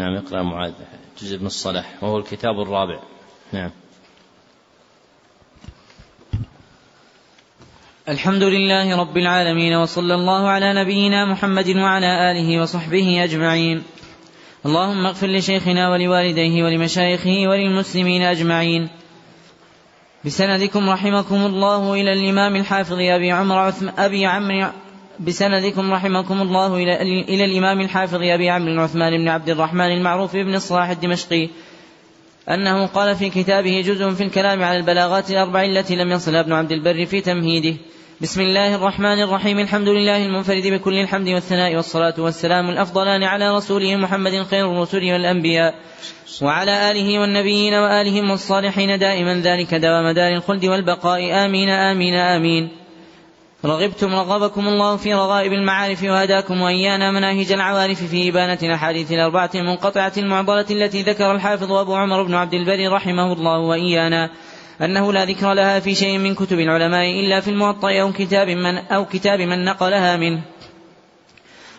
نعم اقرأ معاذ جزء من الصلاح وهو الكتاب الرابع. نعم. الحمد لله رب العالمين وصلى الله على نبينا محمد وعلى آله وصحبه أجمعين. اللهم اغفر لشيخنا ولوالديه ولمشايخه وللمسلمين أجمعين. بسندكم رحمكم الله إلى الإمام الحافظ أبي عمر أبي عمرو بسندكم رحمكم الله إلى, إلى الإمام الحافظ أبي عمرو عثمان بن عبد الرحمن المعروف بن الصلاح الدمشقي أنه قال في كتابه جزء في الكلام على البلاغات الأربع التي لم يصلها ابن عبد البر في تمهيده. بسم الله الرحمن الرحيم الحمد لله المنفرد بكل الحمد والثناء والصلاة والسلام الأفضلان على رسوله محمد خير الرسل والأنبياء. وعلى آله والنبيين وآلهم والصالحين دائما ذلك دوام دار الخلد والبقاء. آمين آمين آمين. رغبتم رغبكم الله في رغائب المعارف وهداكم وإيانا مناهج العوارف في إبانة الأحاديث الأربعة المنقطعة المعضلة التي ذكر الحافظ أبو عمر بن عبد البر رحمه الله وإيانا أنه لا ذكر لها في شيء من كتب العلماء إلا في الموطأ أو كتاب من أو كتاب من نقلها منه.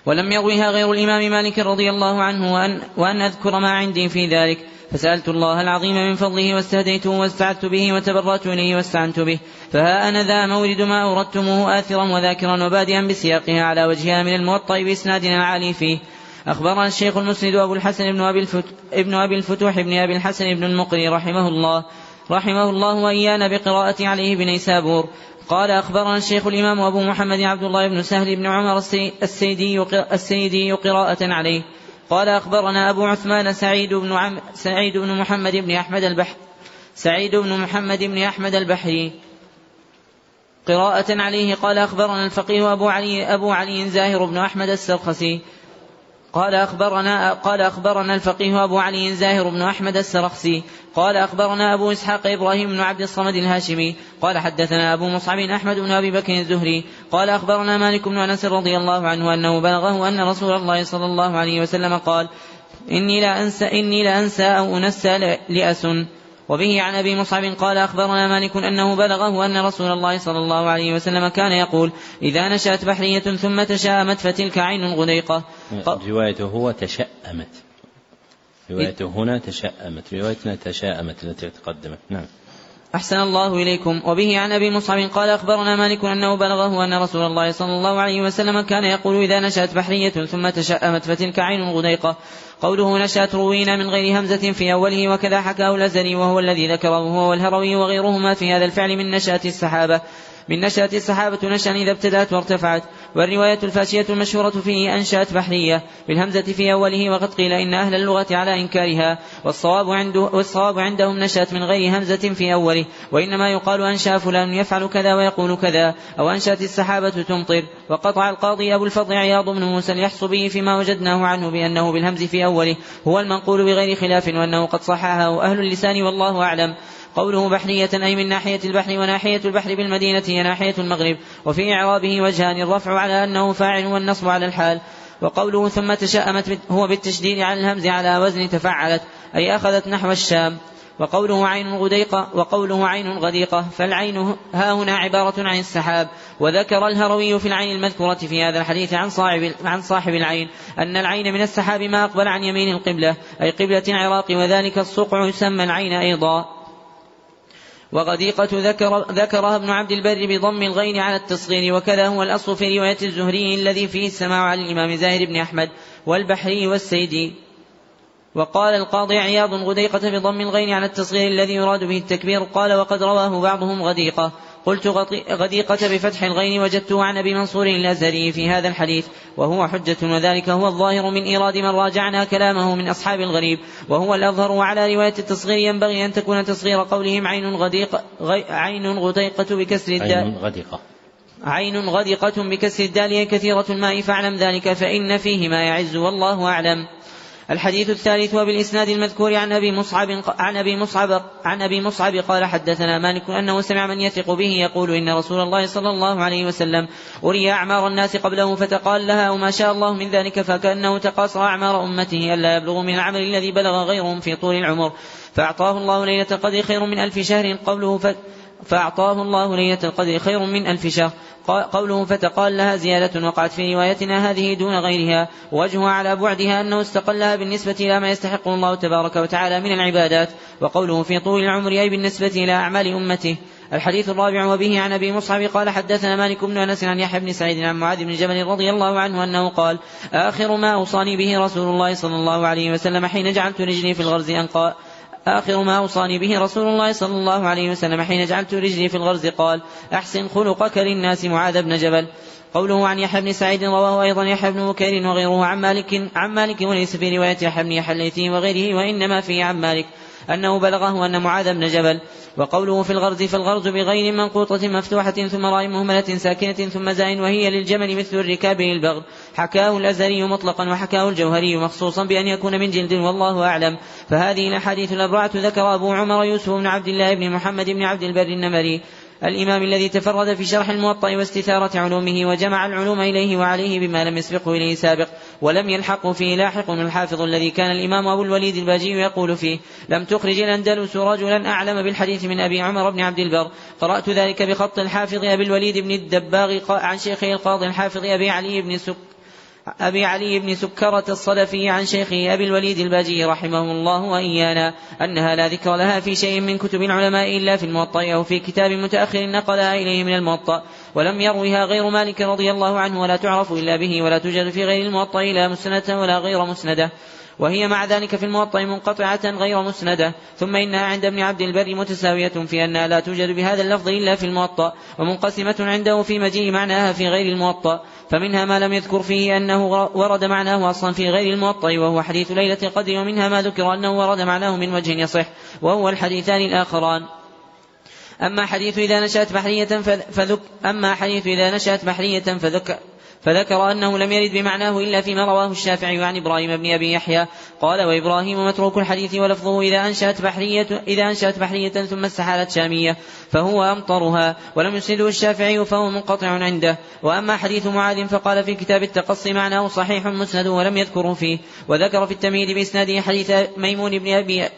ولم يروها غير الإمام مالك رضي الله عنه وأن, وأن أذكر ما عندي في ذلك. فسألت الله العظيم من فضله واستهديته واستعدت به وتبرأت إليه واستعنت به. فها أنا ذا مورد ما أوردتموه آثرا وذاكرا وبادئا بسياقها على وجهها من الموطأ بإسنادنا العالي فيه. أخبرنا الشيخ المسند أبو الحسن بن أبي, الفت... ابن أبي الفتوح بن أبي الحسن بن المقري رحمه الله. رحمه الله وإيانا بقراءة عليه بنيسابور قال أخبرنا الشيخ الإمام أبو محمد عبد الله بن سهل بن عمر السيدي السيدي قراءة عليه. قال أخبرنا أبو عثمان سعيد بن عم سعيد بن محمد بن أحمد البحر سعيد بن محمد بن أحمد البحري. قراءة عليه قال أخبرنا الفقيه أبو علي أبو علي زاهر بن أحمد السرخسي. قال أخبرنا قال أخبرنا الفقيه أبو علي زاهر بن أحمد السرخسي قال أخبرنا أبو إسحاق إبراهيم بن عبد الصمد الهاشمي قال حدثنا أبو مصعب أحمد بن أبي بكر الزهري قال أخبرنا مالك بن أنس رضي الله عنه أنه بلغه أن رسول الله صلى الله عليه وسلم قال إني لا أنسى إني لا أنسى أو أنسى لأسن وبه عن أبي مصعب قال أخبرنا مالك أنه بلغه أن رسول الله صلى الله عليه وسلم كان يقول إذا نشأت بحرية ثم تشاءمت فتلك عين غديقه روايته هو تشأمت. روايته هنا تشأمت. روايتنا تشاءمت التي تقدمت. نعم. أحسن الله إليكم. وبه عن أبي مصعب قال أخبرنا مالك أنه بلغه أن رسول الله صلى الله عليه وسلم كان يقول إذا نشأت بحرية ثم تشأمت فتلك عين غديقة. قوله نشأت روينا من غير همزة في أوله وكذا حكاه الأزلي وهو الذي ذكره هو والهروي وغيرهما في هذا الفعل من نشأة السحابة من نشأت السحابة نشأ إذا ابتدأت وارتفعت والرواية الفاشية المشهورة فيه أنشأت بحرية بالهمزة في أوله وقد قيل إن أهل اللغة على إنكارها والصواب, عنده والصواب عندهم نشأت من غير همزة في أوله وإنما يقال أنشأ فلان يفعل كذا ويقول كذا أو أنشأت السحابة تمطر وقطع القاضي أبو الفضل عياض بن موسى اليحصبي فيما وجدناه عنه بأنه بالهمز في أوله هو المنقول بغير خلاف وأنه قد صححه أهل اللسان والله أعلم. قوله بحرية أي من ناحية البحر وناحية البحر بالمدينة هي ناحية المغرب. وفي إعرابه وجهان الرفع على أنه فاعل والنصب على الحال. وقوله ثم تشأمت هو بالتشديد على الهمز على وزن تفعلت أي أخذت نحو الشام. وقوله عين غديقة وقوله عين غديقة فالعين ها هنا عبارة عن السحاب. وذكر الهروي في العين المذكورة في هذا الحديث عن صاحب عن صاحب العين أن العين من السحاب ما أقبل عن يمين القبلة أي قبلة العراق وذلك الصقع يسمى العين أيضا. وغديقة ذكر ذكرها ابن عبد البر بضم الغين على التصغير وكذا هو الأصل في رواية الزهري الذي فيه السماع على الإمام زاهر بن أحمد والبحري والسيدي. وقال القاضي عياض غديقة بضم الغين على التصغير الذي يراد به التكبير قال وقد رواه بعضهم غديقة. قلت غديقة بفتح الغين وجدته عن أبي منصور الأزهري في هذا الحديث وهو حجة وذلك هو الظاهر من إيراد من راجعنا كلامه من أصحاب الغريب وهو الأظهر وعلى رواية التصغير ينبغي أن تكون تصغير قولهم عين غديقة عين غديقة بكسر الدال. عين غديقة. عين غدقة بكسر الدال كثيرة الماء فاعلم ذلك فإن فيه ما يعز والله أعلم. الحديث الثالث وبالإسناد المذكور عن أبي مصعب عن أبي مصعب عن أبي مصعب قال حدثنا مالك أنه سمع من يثق به يقول إن رسول الله صلى الله عليه وسلم أري أعمار الناس قبله فتقال لها وما شاء الله من ذلك فكأنه تقاصر أعمار أمته ألا يبلغوا من العمل الذي بلغ غيرهم في طول العمر فأعطاه الله ليلة القدر خير من ألف شهر قوله ف فأعطاه الله ليلة القدر خير من ألف شهر. قوله فتقال لها زيادة وقعت في روايتنا هذه دون غيرها. وجهها على بعدها أنه استقلها بالنسبة إلى ما يستحقه الله تبارك وتعالى من العبادات. وقوله في طول العمر أي بالنسبة إلى أعمال أمته. الحديث الرابع وبه عن أبي مصعب قال حدثنا مالك بن أنس عن يحيى بن سعيد عن معاذ بن جبل رضي الله عنه أنه قال آخر ما أوصاني به رسول الله صلى الله عليه وسلم حين جعلت رجلي في الغرز ان قال آخر ما أوصاني به رسول الله صلى الله عليه وسلم حين جعلت رجلي في الغرز قال أحسن خلقك للناس معاذ بن جبل. قوله عن يحيى بن سعيد رواه أيضا يحيى بن بكير وغيره عن مالك عن مالك وليس في رواية يحيى بن يحيى وغيره وإنما فيه عن مالك أنه بلغه أن معاذ بن جبل. وقوله في الغرز فالغرز بغير منقوطة مفتوحة ثم راء مهملة ساكنة ثم زاء وهي للجمل مثل الركاب للبغل حكاه الأزهري مطلقا وحكاه الجوهري مخصوصا بأن يكون من جلد والله أعلم. فهذه الأحاديث الأربعة ذكر أبو عمر يوسف بن عبد الله بن محمد بن عبد البر النمري. الإمام الذي تفرد في شرح الموطأ واستثارة علومه وجمع العلوم إليه وعليه بما لم يسبقه إليه سابق ولم يلحقه فيه لاحق الحافظ الذي كان الإمام أبو الوليد الباجي يقول فيه لم تخرج الأندلس رجلا أعلم بالحديث من أبي عمر بن عبد البر قرأت ذلك بخط الحافظ أبي الوليد بن الدباغ عن شيخه القاضي الحافظ أبي علي بن سك أبي علي بن سكرة الصدفي عن شيخه أبي الوليد الباجي رحمه الله وإيانا أنها لا ذكر لها في شيء من كتب العلماء إلا في الموطأ أو في كتاب متأخر نقلها إليه من الموطأ. ولم يروها غير مالك رضي الله عنه ولا تعرف إلا به ولا توجد في غير الموطأ لا مسندة ولا غير مسندة. وهي مع ذلك في الموطأ منقطعة غير مسندة. ثم إنها عند ابن عبد البر متساوية في أنها لا توجد بهذا اللفظ إلا في الموطأ ومنقسمة عنده في مجيء معناها في غير الموطأ. فمنها ما لم يذكر فيه أنه ورد معناه أصلا في غير الموطأ وهو حديث ليلة القدر ومنها ما ذكر أنه ورد معناه من وجه يصح وهو الحديثان الآخران. أما حديث إذا نشأت بحرية فذك أما حديث إذا نشأت بحرية فذك فذكر أنه لم يرد بمعناه إلا فيما رواه الشافعي عن إبراهيم بن أبي يحيى. قال وإبراهيم متروك الحديث ولفظه إذا أنشأت بحرية إذا أنشأت بحرية ثم استحالت شامية فهو أمطرها ولم يسنده الشافعي فهو منقطع عنده. وأما حديث معاذ فقال في كتاب التقصي معناه صحيح مسند ولم يذكره فيه. وذكر في التمهيد بإسناده حديث ميمون بن أبي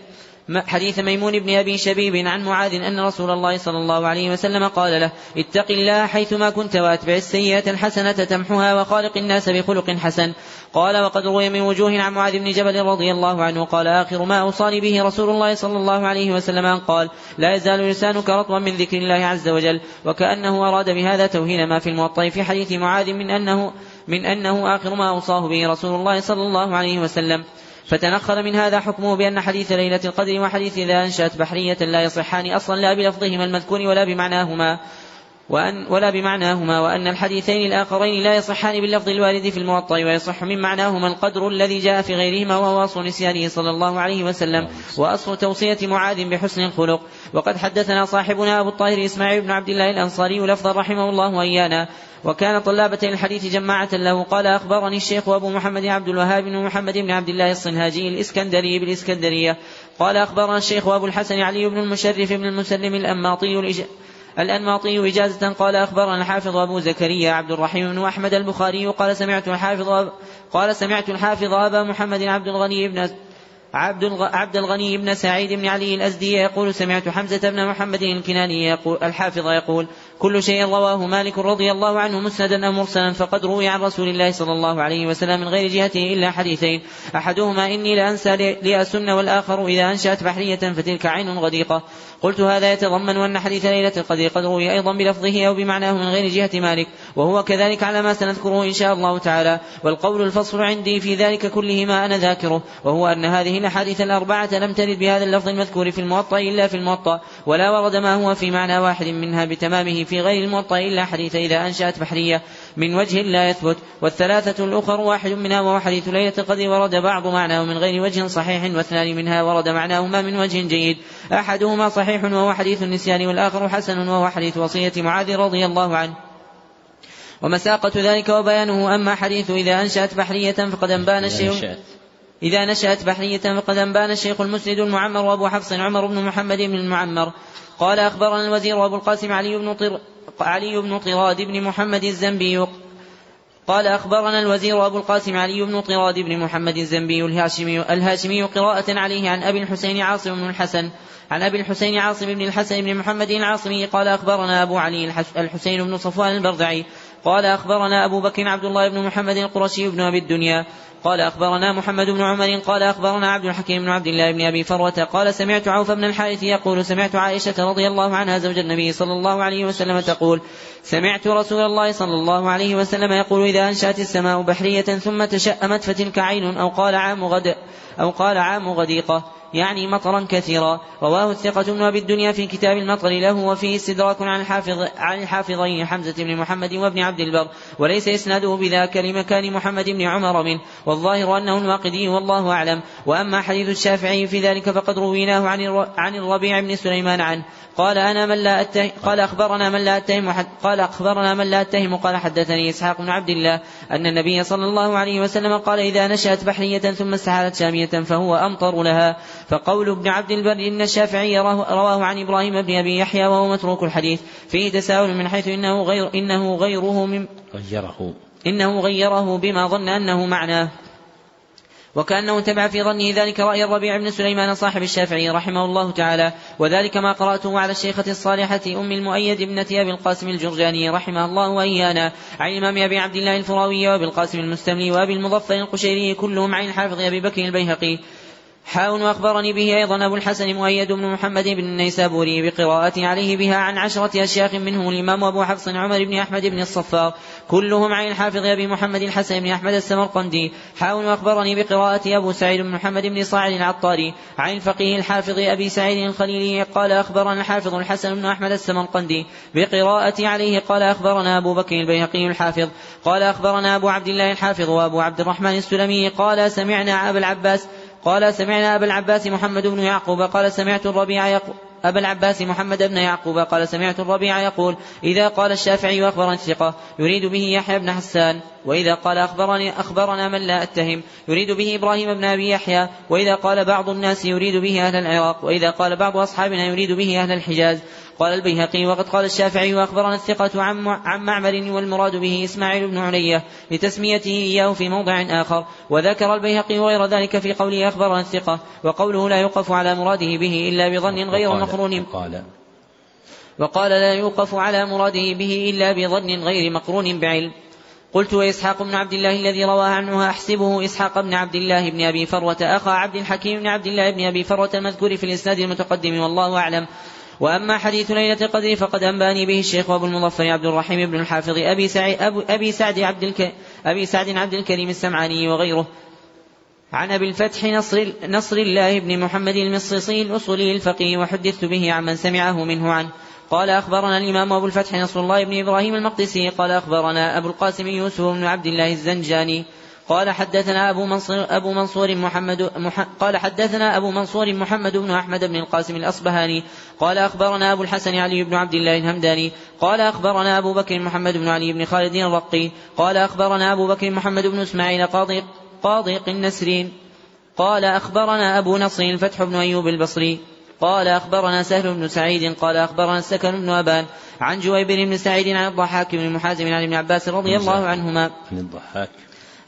حديث ميمون بن أبي شبيب عن معاذ أن رسول الله صلى الله عليه وسلم قال له اتق الله حيثما كنت واتبع السيئة الحسنة تمحها وخالق الناس بخلق حسن. قال وقد روي من وجوه عن معاذ بن جبل رضي الله عنه قال آخر ما أوصاني به رسول الله صلى الله عليه وسلم أن قال لا يزال لسانك رطبا من ذكر الله عز وجل وكأنه أراد بهذا توهين ما في الموطأ في حديث معاذ من أنه من أنه آخر ما أوصاه به رسول الله صلى الله عليه وسلم. فتنخل من هذا حكمه بأن حديث ليلة القدر وحديث إذا أنشأت بحرية لا يصحان أصلا لا بلفظهما المذكور ولا بمعناهما. وأن ولا بمعناهما وأن الحديثين الآخرين لا يصحان باللفظ الوارد في الموطأ ويصح من معناهما القدر الذي جاء في غيرهما وهو أصل نسيانه صلى الله عليه وسلم وأصل توصية معاذ بحسن الخلق. وقد حدثنا صاحبنا أبو الطاهر إسماعيل بن عبد الله الأنصاري لفظا رحمه الله وإيانا. وكان طلابة الحديث جماعة له قال أخبرني الشيخ أبو محمد عبد الوهاب بن محمد بن عبد الله الصنهاجي الإسكندري بالإسكندرية. قال أخبرنا الشيخ أبو الحسن علي بن المشرف بن المسلم الأنماطي الأنماطي إجازة قال أخبرنا الحافظ أبو زكريا عبد الرحيم بن أحمد البخاري قال سمعت الحافظ قال سمعت الحافظ أبا محمد عبد الغني بن عبد عبد الغني بن سعيد بن علي الأزدي يقول سمعت حمزة بن محمد الكناني يقول الحافظ يقول كل شيء رواه مالك رضي الله عنه مسندا أو مرسلا فقد روي عن رسول الله صلى الله عليه وسلم من غير جهته إلا حديثين. أحدهما إني لأنسى لأسن والآخر إذا أنشأت بحرية فتلك عين غديقة. قلت هذا يتضمن أن حديث ليلة القدر قد روي أيضا بلفظه أو بمعناه من غير جهة مالك وهو كذلك على ما سنذكره إن شاء الله تعالى والقول الفصل عندي في ذلك كله ما أنا ذاكره وهو أن هذه الأحاديث الأربعة لم ترد بهذا اللفظ المذكور في الموطأ إلا في الموطأ ولا ورد ما هو في معنى واحد منها بتمامه في غير الموطأ إلا حديث إذا أنشأت بحرية. من وجه لا يثبت والثلاثة الأخر واحد منها وهو حديث ليلة القدر ورد بعض معناه من غير وجه صحيح واثنان منها ورد معناهما من وجه جيد. أحدهما صحيح وهو حديث النسيان والآخر حسن وهو حديث وصية معاذ رضي الله عنه. ومساقة ذلك وبيانه أما حديث إذا أنشأت بحرية فقد أنبان الشيخ إذا نشأت بحرية فقد أنبان الشيخ المسند المعمر وأبو حفص عمر بن محمد بن المعمر. قال أخبرنا الوزير أبو القاسم علي بن طر علي بن طراد بن محمد الزنبي. قال أخبرنا الوزير أبو القاسم علي بن طراد بن محمد الزنبي الهاشمي, الهاشمي قراءة عليه عن أبي الحسين عاصم بن الحسن عن أبي الحسين عاصم بن الحسن بن محمد العاصمي. قال أخبرنا أبو علي الحسين بن صفوان البرزعي قال أخبرنا أبو بكر عبد الله بن محمد القرشي بن أبي الدنيا. قال أخبرنا محمد بن عمر قال أخبرنا عبد الحكيم بن عبد الله بن أبي فروة قال سمعت عوف بن الحارث يقول سمعت عائشة رضي الله عنها زوج النبي صلى الله عليه وسلم تقول سمعت رسول الله صلى الله عليه وسلم يقول إذا أنشأت السماء بحرية ثم تشأمت فتلك عين أو قال عام غد أو قال عام غديقة. يعني مطرا كثيرا. رواه الثقة ابن أبي الدنيا في كتاب المطر له وفيه استدراك عن الحافظ عن الحافظين حمزة بن محمد وابن عبد البر وليس إسناده بذاك لمكان محمد بن عمر منه. والظاهر أنه الواقدي والله أعلم. وأما حديث الشافعي في ذلك فقد رويناه عن عن الربيع بن سليمان عنه. قال أنا من لا أتهم قال أخبرنا من لا أتهم قال أخبرنا من لا أتهم قال حدثني إسحاق بن عبد الله أن النبي صلى الله عليه وسلم قال إذا نشأت بحرية ثم استحالت شامية فهو أمطر لها فقول ابن عبد البر إن الشافعي رواه عن إبراهيم بن أبي يحيى وهو متروك الحديث فيه تساؤل من حيث إنه غير إنه غيره من غيره. إنه غيره بما ظن أنه معناه. وكأنه تبع في ظنه ذلك رأي الربيع بن سليمان صاحب الشافعي رحمه الله تعالى. وذلك ما قرأته على الشيخة الصالحة أم المؤيد ابنة أبي القاسم الجرجاني رحمه الله وإيانا. عن الإمام أبي عبد الله الفراوي وأبي القاسم المستملي وأبي المظفر القشيري كلهم عن الحافظ أبي بكر البيهقي. حاء وأخبرني به أيضا أبو الحسن مؤيد بن محمد بن النيسابوري بقراءة عليه بها عن عشرة أشياخ منهم الإمام أبو حفص عمر بن أحمد بن الصفار كلهم عن الحافظ أبي محمد الحسن بن أحمد السمرقندي. حاء وأخبرني بقراءة أبو سعيد بن محمد بن صاعد العطاري عن الفقيه الحافظ أبي سعيد الخليلي قال أخبرنا الحافظ الحسن بن أحمد السمرقندي بقراءة عليه قال أخبرنا أبو بكر البيهقي الحافظ قال أخبرنا أبو عبد الله الحافظ وأبو عبد الرحمن السلمي قال سمعنا أبا العباس قال سمعنا أبا العباس محمد بن يعقوب قال سمعت الربيع يقول أبا العباس محمد بن يعقوب قال سمعت الربيع يقول إذا قال الشافعي أخبرني الثقة يريد به يحيى بن حسان وإذا قال أخبرني أخبرنا من لا أتهم يريد به إبراهيم بن أبي يحيى وإذا قال بعض الناس يريد به أهل العراق وإذا قال بعض أصحابنا يريد به أهل الحجاز قال البيهقي وقد قال الشافعي وأخبرنا الثقة عن عن معمر والمراد به إسماعيل بن علية لتسميته إياه في موضع آخر. وذكر البيهقي غير ذلك في قوله أخبرنا الثقة وقوله لا يوقف على مراده به إلا بظن غير مقرون. قال وقال لا يوقف على مراده به إلا بظن غير مقرون بعلم. قلت وإسحاق بن عبد الله الذي رواه عنه أحسبه إسحاق بن عبد الله بن أبي فروة أخا عبد الحكيم بن عبد الله بن أبي فروة المذكور في الإسناد المتقدم والله أعلم. وأما حديث ليلة القدر فقد أنبأني به الشيخ أبو المظفر عبد الرحيم بن الحافظ أبي سعيد أبي سعد عبد الك أبي سعد عبد الكريم السمعاني وغيره. عن أبي الفتح نصر, نصر الله بن محمد المصيصي الأصولي الفقيه وحدثت به عمن سمعه منه عنه. قال أخبرنا الإمام أبو الفتح نصر الله بن إبراهيم المقدسي قال أخبرنا أبو القاسم يوسف بن عبد الله الزنجاني قال حدثنا أبو منصور, أبو منصور محمد مح قال حدثنا أبو منصور محمد بن أحمد بن القاسم الأصبهاني قال أخبرنا أبو الحسن علي بن عبد الله الهمداني قال أخبرنا أبو بكر محمد بن علي بن خالد الرقي قال أخبرنا أبو بكر محمد بن إسماعيل قاضي قاضي النسرين قال أخبرنا أبو نصر الفتح بن أيوب البصري قال أخبرنا سهل بن سعيد قال أخبرنا السكن بن أبان عن جويبر بن سعيد عن الضحاك بن محازم عن ابن عباس رضي الله عنهما. عن الضحاك.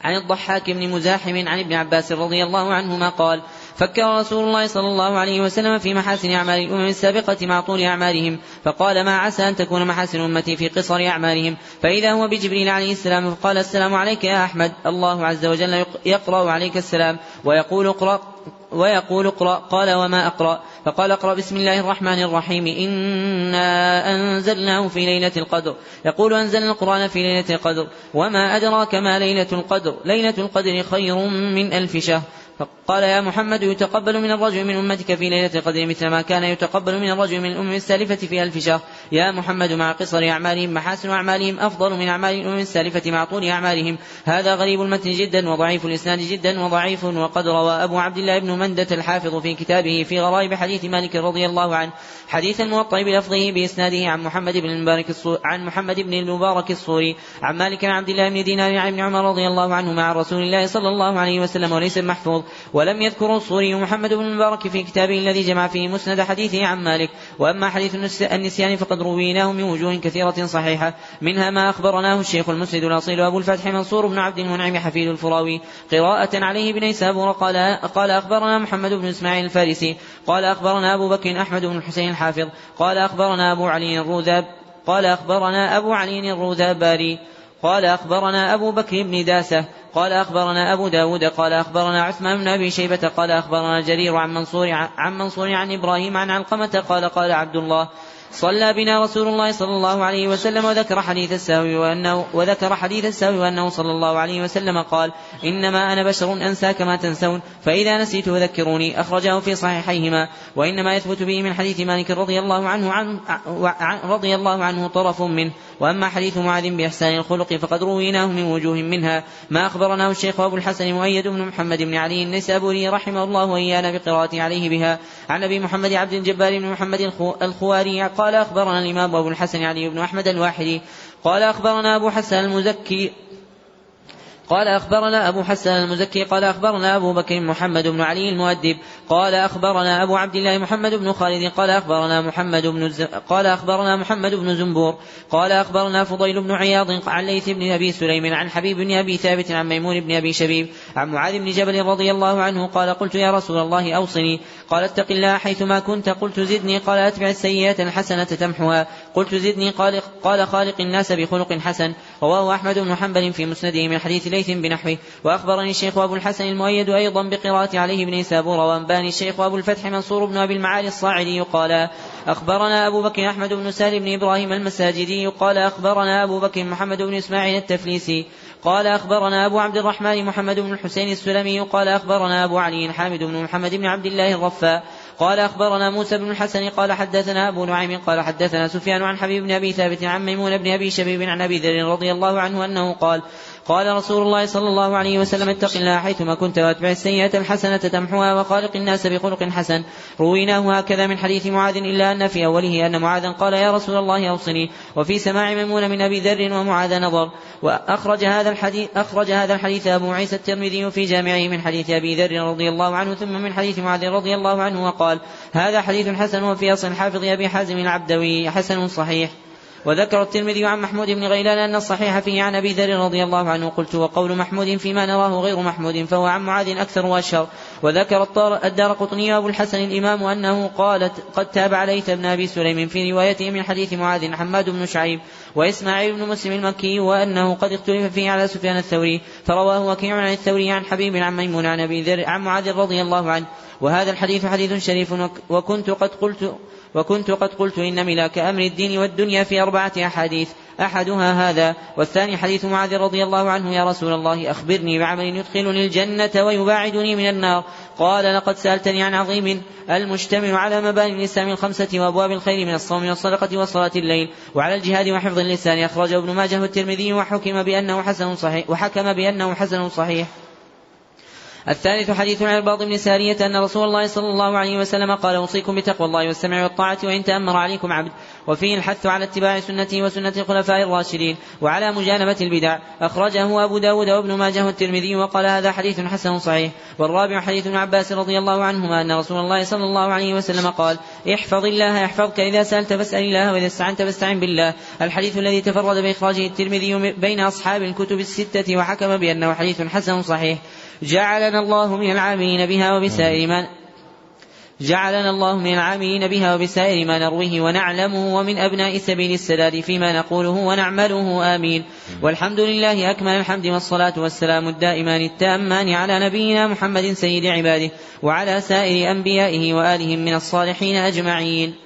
عن الضحاك بن مزاحم عن ابن عباس رضي الله عنهما قال فكر رسول الله صلى الله عليه وسلم في محاسن أعمال الأمم السابقة مع طول أعمالهم فقال ما عسى أن تكون محاسن أمتي في قصر أعمالهم. فإذا هو بجبريل عليه السلام فقال السلام عليك يا أحمد الله عز وجل يقرأ عليك السلام ويقول اقرأ. ويقول اقرأ. قال وما أقرأ. فقال اقرأ بسم الله الرحمن الرحيم. إنا أنزلناه في ليلة القدر. يقول أنزلنا القرآن في ليلة القدر. وما أدراك ما ليلة القدر؟ ليلة القدر خير من ألف شهر. فقال يا محمد يتقبل من الرجل من أمتك في ليلة القدر مثل ما كان يتقبل من الرجل من الأمم السالفة في ألف شهر. يا محمد مع قصر أعمالهم محاسن أعمالهم أفضل من أعمال الأمم السالفة مع طول أعمالهم. هذا غريب المتن جدا وضعيف الإسناد جدا وضعيف وقد روى أبو عبد الله بن مندة الحافظ في كتابه في غرائب حديث مالك رضي الله عنه. حديث الموطأ بلفظه بإسناده عن محمد بن المبارك عن محمد بن المبارك الصوري عن مالك عن عبد الله بن دينار عن ابن عمر رضي الله عنه مع رسول الله صلى الله عليه وسلم وليس محفوظ. ولم يذكر الصوري محمد بن المبارك في كتابه الذي جمع فيه مسند حديثه عن مالك. وأما حديث النسيان فقد وقد رويناه من وجوه كثيرة صحيحة. منها ما أخبرناه الشيخ المسند الأصيل أبو الفتح منصور بن عبد المنعم حفيد الفراوي. قراءة عليه بن سابور قال قال أخبرنا محمد بن إسماعيل الفارسي. قال أخبرنا أبو بكر أحمد بن الحسين الحافظ. قال أخبرنا أبو علي الروذاب قال أخبرنا أبو علي الروذاباري. قال أخبرنا أبو بكر بن داسة. قال أخبرنا أبو داود. قال أخبرنا عثمان بن أبي شيبة. قال أخبرنا جرير عن منصور عن منصور عن إبراهيم عن علقمة. قال قال عبد الله. صلى بنا رسول الله صلى الله عليه وسلم وذكر حديث السهو وأنه وذكر حديث السهو وأنه صلى الله عليه وسلم قال إنما أنا بشر أنسى كما تنسون. فإذا نسيت فذكروني. أخرجه في صحيحيهما. وإنما يثبت به من حديث مالك رضي الله عنه عن رضي الله عنه طرف منه. وأما حديث معاذ بإحسان الخلق فقد رويناه من وجوه منها ما أخبرناه الشيخ أبو الحسن مؤيد بن محمد بن علي النسابوري رحمه الله وإيانا بقراءة عليه بها. عن أبي محمد عبد الجبار بن محمد الخواري قال أخبرنا الإمام أبو الحسن علي بن أحمد الواحدي قال أخبرنا أبو حسن المزكي قال أخبرنا أبو حسن المزكي قال أخبرنا أبو بكر محمد بن علي المؤدب قال أخبرنا أبو عبد الله محمد بن خالد قال أخبرنا محمد بن ز... قال أخبرنا محمد بن زنبور قال أخبرنا فضيل بن عياض عن ليث بن أبي سليم عن حبيب بن أبي ثابت عن ميمون بن أبي شبيب عن معاذ بن جبل رضي الله عنه قال قلت يا رسول الله أوصني قال اتق الله حيثما كنت قلت زدني قال أتبع السيئات الحسنة تمحها قلت زدني قال قال خالق الناس بخلق حسن رواه أحمد بن حنبل في مسنده من حديث ليث بنحوه وأخبرني الشيخ أبو الحسن المؤيد أيضا بقراءة عليه بن سابور وأنباني الشيخ أبو الفتح منصور بن أبي المعالي الصاعدي قال أخبرنا أبو بكر أحمد بن سالم بن إبراهيم المساجدي قال أخبرنا أبو بكر محمد بن إسماعيل التفليسي قال أخبرنا أبو عبد الرحمن محمد بن الحسين السلمي قال أخبرنا أبو علي حامد بن محمد بن عبد الله الرفاء قال أخبرنا موسى بن الحسن قال حدثنا أبو نعيم قال حدثنا سفيان عن حبيب بن أبي ثابت عن ميمون بن أبي شبيب عن أبي ذر رضي الله عنه أنه قال قال رسول الله صلى الله عليه وسلم اتق الله حيثما كنت واتبع السيئة الحسنة تمحوها وخالق الناس بخلق حسن. رويناه هكذا من حديث معاذ إلا أن في أوله أن معاذا قال يا رسول الله أوصني. وفي سماع ميمون من أبي ذر ومعاذ نظر. وأخرج هذا الحديث أخرج هذا الحديث أبو عيسى الترمذي في جامعه من حديث أبي ذر رضي الله عنه ثم من حديث معاذ رضي الله عنه وقال هذا حديث حسن وفي أصل الحافظ أبي حازم العبدوي حسن صحيح. وذكر الترمذي عن محمود بن غيلان أن الصحيح فيه عن أبي ذر رضي الله عنه قلت وقول محمود فيما نراه غير محمود فهو عن معاذ أكثر وأشهر. وذكر الدار قطني أبو الحسن الإمام أنه قالت قد تاب عليث بن أبي سليم في روايته من حديث معاذ حماد بن شعيب وإسماعيل بن مسلم المكي وأنه قد اختلف فيه على سفيان الثوري فرواه وكيع عن الثوري عن حبيب عن ميمون عن أبي ذر عن معاذ رضي الله عنه وهذا الحديث حديث شريف وكنت قد قلت وكنت قد قلت إن ملاك أمر الدين والدنيا في أربعة أحاديث أحدها هذا والثاني حديث معاذ رضي الله عنه يا رسول الله أخبرني بعمل يدخلني الجنة ويباعدني من النار. قال لقد سألتني عن عظيم المشتمل على مباني الإسلام الخمسة وأبواب الخير من الصوم والصدقة وصلاة الليل. وعلى الجهاد وحفظ اللسان أخرجه ابن ماجه والترمذي وحكم بأنه حسن صحيح وحكم بأنه حسن صحيح. الثالث حديث عن الباض بن سارية أن رسول الله صلى الله عليه وسلم قال أوصيكم بتقوى الله والسمع والطاعة وإن تأمر عليكم عبد وفيه الحث على اتباع سنته وسنة الخلفاء الراشدين وعلى مجانبة البدع. أخرجه أبو داود وابن ماجه والترمذي وقال هذا حديث حسن صحيح. والرابع حديث ابن عباس رضي الله عنهما أن رسول الله صلى الله عليه وسلم قال احفظ الله يحفظك إذا سألت فاسأل الله وإذا استعنت فاستعن بالله. الحديث الذي تفرد بإخراجه الترمذي بين أصحاب الكتب الستة وحكم بأنه حديث حسن صحيح. جعلنا الله من العاملين بها وبسائر ما جعلنا الله من العاملين بها وبسائر ما نرويه ونعلمه ومن أبناء سبيل السداد فيما نقوله ونعمله. آمين. والحمد لله أكمل الحمد والصلاة والسلام الدائمان التامان على نبينا محمد سيد عباده وعلى سائر أنبيائه وآلهم من الصالحين أجمعين.